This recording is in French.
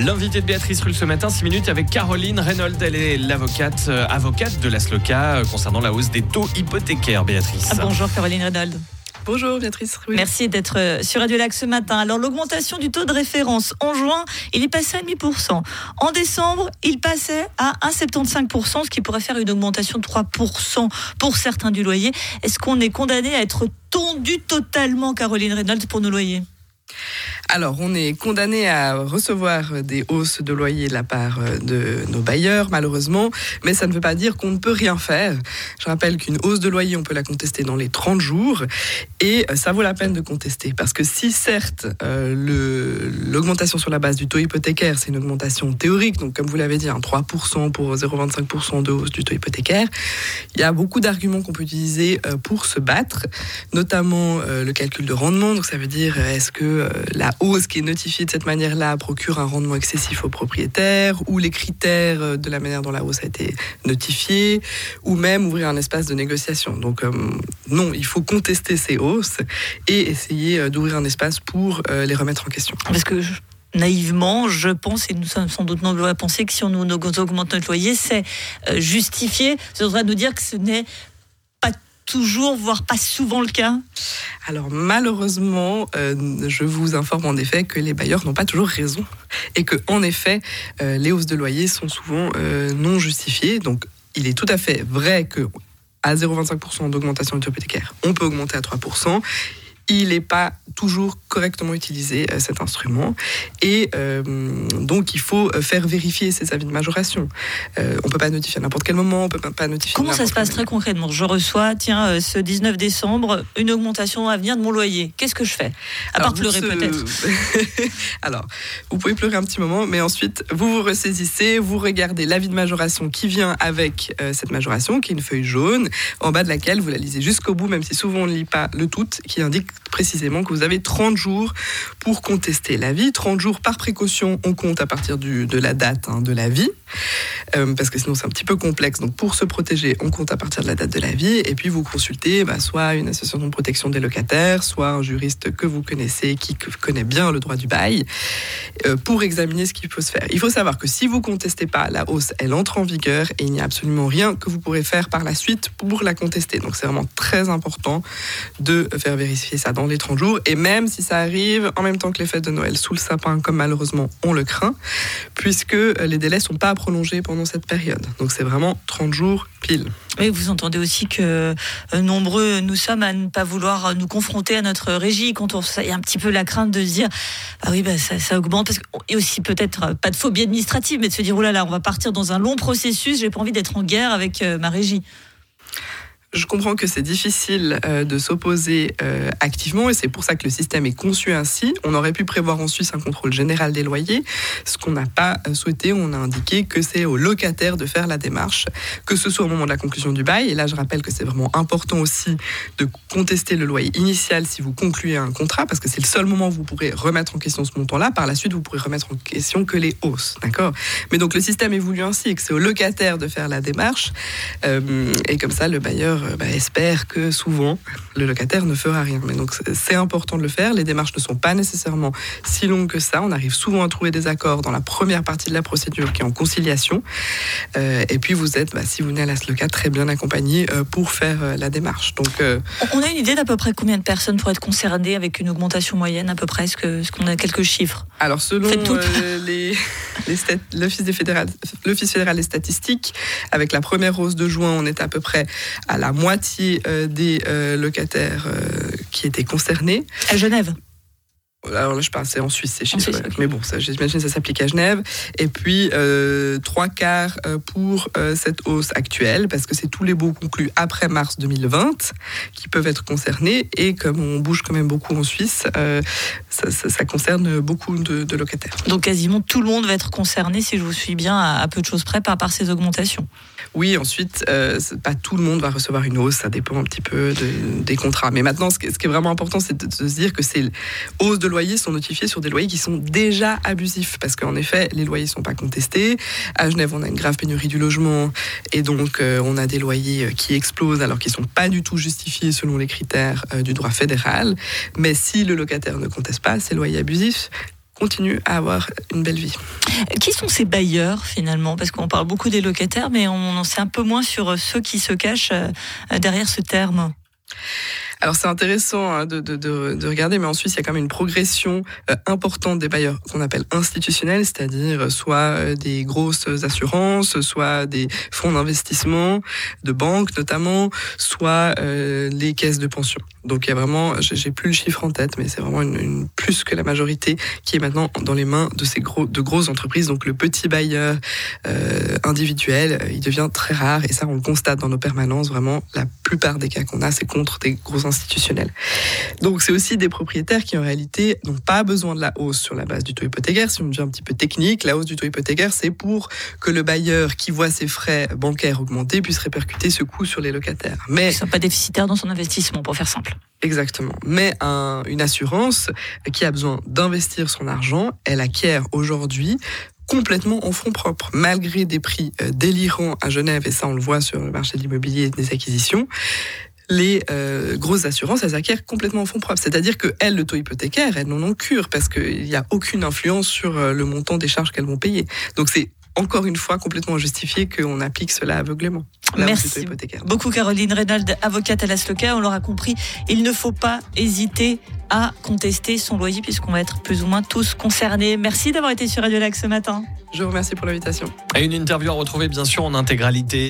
L'invité de Béatrice Rulle ce matin, 6 minutes avec Caroline Reynolds. Elle est l'avocate euh, avocate de la SLOCA euh, concernant la hausse des taux hypothécaires, Béatrice. Ah, bonjour Caroline Reynolds. Bonjour Béatrice. Merci d'être euh, sur Radio Lac ce matin. Alors l'augmentation du taux de référence en juin, il est passé à 8%. En décembre, il passait à 1,75%, ce qui pourrait faire une augmentation de 3% pour certains du loyer. Est-ce qu'on est condamné à être tondu totalement, Caroline Reynolds, pour nos loyers? Alors, on est condamné à recevoir des hausses de loyer de la part euh, de nos bailleurs, malheureusement, mais ça ne veut pas dire qu'on ne peut rien faire. Je rappelle qu'une hausse de loyer, on peut la contester dans les 30 jours, et euh, ça vaut la peine de contester, parce que si certes, euh, l'augmentation sur la base du taux hypothécaire, c'est une augmentation théorique, donc comme vous l'avez dit, un 3% pour 0,25% de hausse du taux hypothécaire, il y a beaucoup d'arguments qu'on peut utiliser pour se battre, notamment le calcul de rendement, donc ça veut dire est-ce que la hausse qui est notifiée de cette manière-là procure un rendement excessif aux propriétaires, ou les critères de la manière dont la hausse a été notifiée, ou même ouvrir un espace de négociation. Donc euh, non, il faut contester ces hausses et essayer euh, d'ouvrir un espace pour euh, les remettre en question. Parce que naïvement, je pense, et nous sommes sans doute nombreux à penser que si on nous augmente notre loyer, c'est justifié. Ça devrait nous dire que ce n'est toujours, voire pas souvent le cas Alors malheureusement, euh, je vous informe en effet que les bailleurs n'ont pas toujours raison et que en effet, euh, les hausses de loyer sont souvent euh, non justifiées. Donc il est tout à fait vrai que à 0,25% d'augmentation hypothécaire, on peut augmenter à 3% il n'est pas toujours correctement utilisé euh, cet instrument et euh, donc il faut euh, faire vérifier ces avis de majoration. on ne peut pas notifier à n'importe quel moment, on peut pas notifier. Comment ça se passe très concrètement? Je reçois, tiens, ce 19 décembre, une augmentation à venir de mon loyer. Qu'est-ce que je fais? À part pleurer peut-être. Alors, vous pouvez pleurer un petit moment, mais ensuite vous vous ressaisissez, vous regardez l'avis de majoration qui vient avec cette majoration, qui est une feuille jaune, en bas de laquelle vous la lisez jusqu'au bout, même si souvent on ne lit pas le tout, qui indique précisément que vous avez 30 jours pour contester l'avis. 30 jours par précaution, on compte à partir du, de la date hein, de l'avis, euh, parce que sinon c'est un petit peu complexe. Donc pour se protéger, on compte à partir de la date de l'avis, et puis vous consultez bah, soit une association de protection des locataires, soit un juriste que vous connaissez, qui connaît bien le droit du bail, euh, pour examiner ce qu'il peut se faire. Il faut savoir que si vous contestez pas, la hausse, elle entre en vigueur, et il n'y a absolument rien que vous pourrez faire par la suite pour la contester. Donc c'est vraiment très important de faire vérifier ça dans les 30 jours. Et même si ça arrive en même temps que les fêtes de Noël sous le sapin, comme malheureusement on le craint, puisque les délais ne sont pas prolongés pendant cette période. Donc c'est vraiment 30 jours pile. Oui, vous entendez aussi que euh, nombreux nous sommes à ne pas vouloir nous confronter à notre régie quand on y a un petit peu la crainte de se dire ah oui bah ça, augmente parce que, et aussi peut-être euh, pas de phobie administrative mais de se dire oh là là on va partir dans un long processus j'ai pas envie d'être en guerre avec euh, ma régie. Je comprends que c'est difficile euh, de s'opposer euh, activement et c'est pour ça que le système est conçu ainsi. On aurait pu prévoir en Suisse un contrôle général des loyers. Ce qu'on n'a pas euh, souhaité, on a indiqué que c'est au locataire de faire la démarche, que ce soit au moment de la conclusion du bail. Et là, je rappelle que c'est vraiment important aussi de contester le loyer initial si vous concluez un contrat, parce que c'est le seul moment où vous pourrez remettre en question ce montant-là. Par la suite, vous pourrez remettre en question que les hausses. D'accord? Mais donc le système est voulu ainsi et que c'est au locataire de faire la démarche. et comme ça, le bailleur euh, bah, espère que souvent le locataire ne fera rien. Mais donc c'est important de le faire. Les démarches ne sont pas nécessairement si longues que ça. On arrive souvent à trouver des accords dans la première partie de la procédure qui est en conciliation. Euh, et puis vous êtes, bah, si vous venez à la SLOCA, très bien accompagné euh, pour faire la démarche. Donc, On a une idée d'à peu près combien de personnes pourraient être concernées avec une augmentation moyenne à peu près? Est-ce qu'on a quelques chiffres? Alors selon les, l'Office fédéral, des statistiques, avec la première hausse de juin, on est à peu près à la moitié euh, des euh, locataires euh, qui étaient concernés. À Genève alors là, je parle, c'est en Suisse, ces chiffres. Mais bon, j'imagine que ça s'applique à Genève. Et puis, euh, trois quarts euh, pour euh, cette hausse actuelle, parce que c'est tous les baux conclus après mars 2020 qui peuvent être concernés. Et comme on bouge quand même beaucoup en Suisse, ça, concerne beaucoup de, locataires. Donc, quasiment tout le monde va être concerné, si je vous suis bien, à, peu de choses près, par, par ces augmentations. Oui, ensuite, pas tout le monde va recevoir une hausse, ça dépend un petit peu des contrats. Mais maintenant, ce qui, est vraiment important, c'est de, de, se dire que c'est hausse de loyers sont notifiés sur des loyers qui sont déjà abusifs, parce qu'en effet, les loyers ne sont pas contestés. À Genève, on a une grave pénurie du logement, et donc euh, on a des loyers euh, qui explosent alors qu'ils ne sont pas du tout justifiés selon les critères euh, du droit fédéral. Mais si le locataire ne conteste pas ces loyers abusifs, continuent à avoir une belle vie. Qui sont ces bailleurs finalement? Parce qu'on parle beaucoup des locataires, mais on en sait un peu moins sur ceux qui se cachent derrière ce terme. Alors c'est intéressant hein, de, de, de, de, regarder, mais en Suisse, il y a quand même une progression euh, importante des bailleurs qu'on appelle institutionnels, c'est-à-dire soit euh, des grosses assurances, soit des fonds d'investissement, de banques notamment, soit euh, les caisses de pension. Donc il y a vraiment, j'ai plus le chiffre en tête, mais c'est vraiment une, une, plus que la majorité qui est maintenant dans les mains de ces gros, de grosses entreprises. Donc le petit bailleur euh, individuel, il devient très rare, et ça on le constate dans nos permanences. Vraiment, la plupart des cas qu'on a, c'est contre des grosses institutionnel. Donc c'est aussi des propriétaires qui en réalité n'ont pas besoin de la hausse sur la base du taux hypothécaire. Si on devient un petit peu technique, la hausse du taux hypothécaire, c'est pour que le bailleur qui voit ses frais bancaires augmenter puisse répercuter ce coût sur les locataires. Mais ne sont pas déficitaires dans son investissement, pour faire simple. Exactement. Mais un, une assurance qui a besoin d'investir son argent, elle acquiert aujourd'hui complètement en fonds propres, malgré des prix euh, délirants à Genève, et ça on le voit sur le marché de l'immobilier et des acquisitions les euh, grosses assurances, elles acquièrent complètement en fonds propres. C'est-à-dire que elles, le taux hypothécaire, elles n'en ont cure parce qu'il n'y a aucune influence sur euh, le montant des charges qu'elles vont payer. Donc c'est encore une fois complètement injustifié qu'on applique cela aveuglément. Merci beaucoup Caroline Reynald, avocate à la SLOCA. On l'aura compris, il ne faut pas hésiter à contester son loyer puisqu'on va être plus ou moins tous concernés. Merci d'avoir été sur Radio Lac ce matin. Je vous remercie pour l'invitation. Et une interview à retrouver bien sûr en intégralité.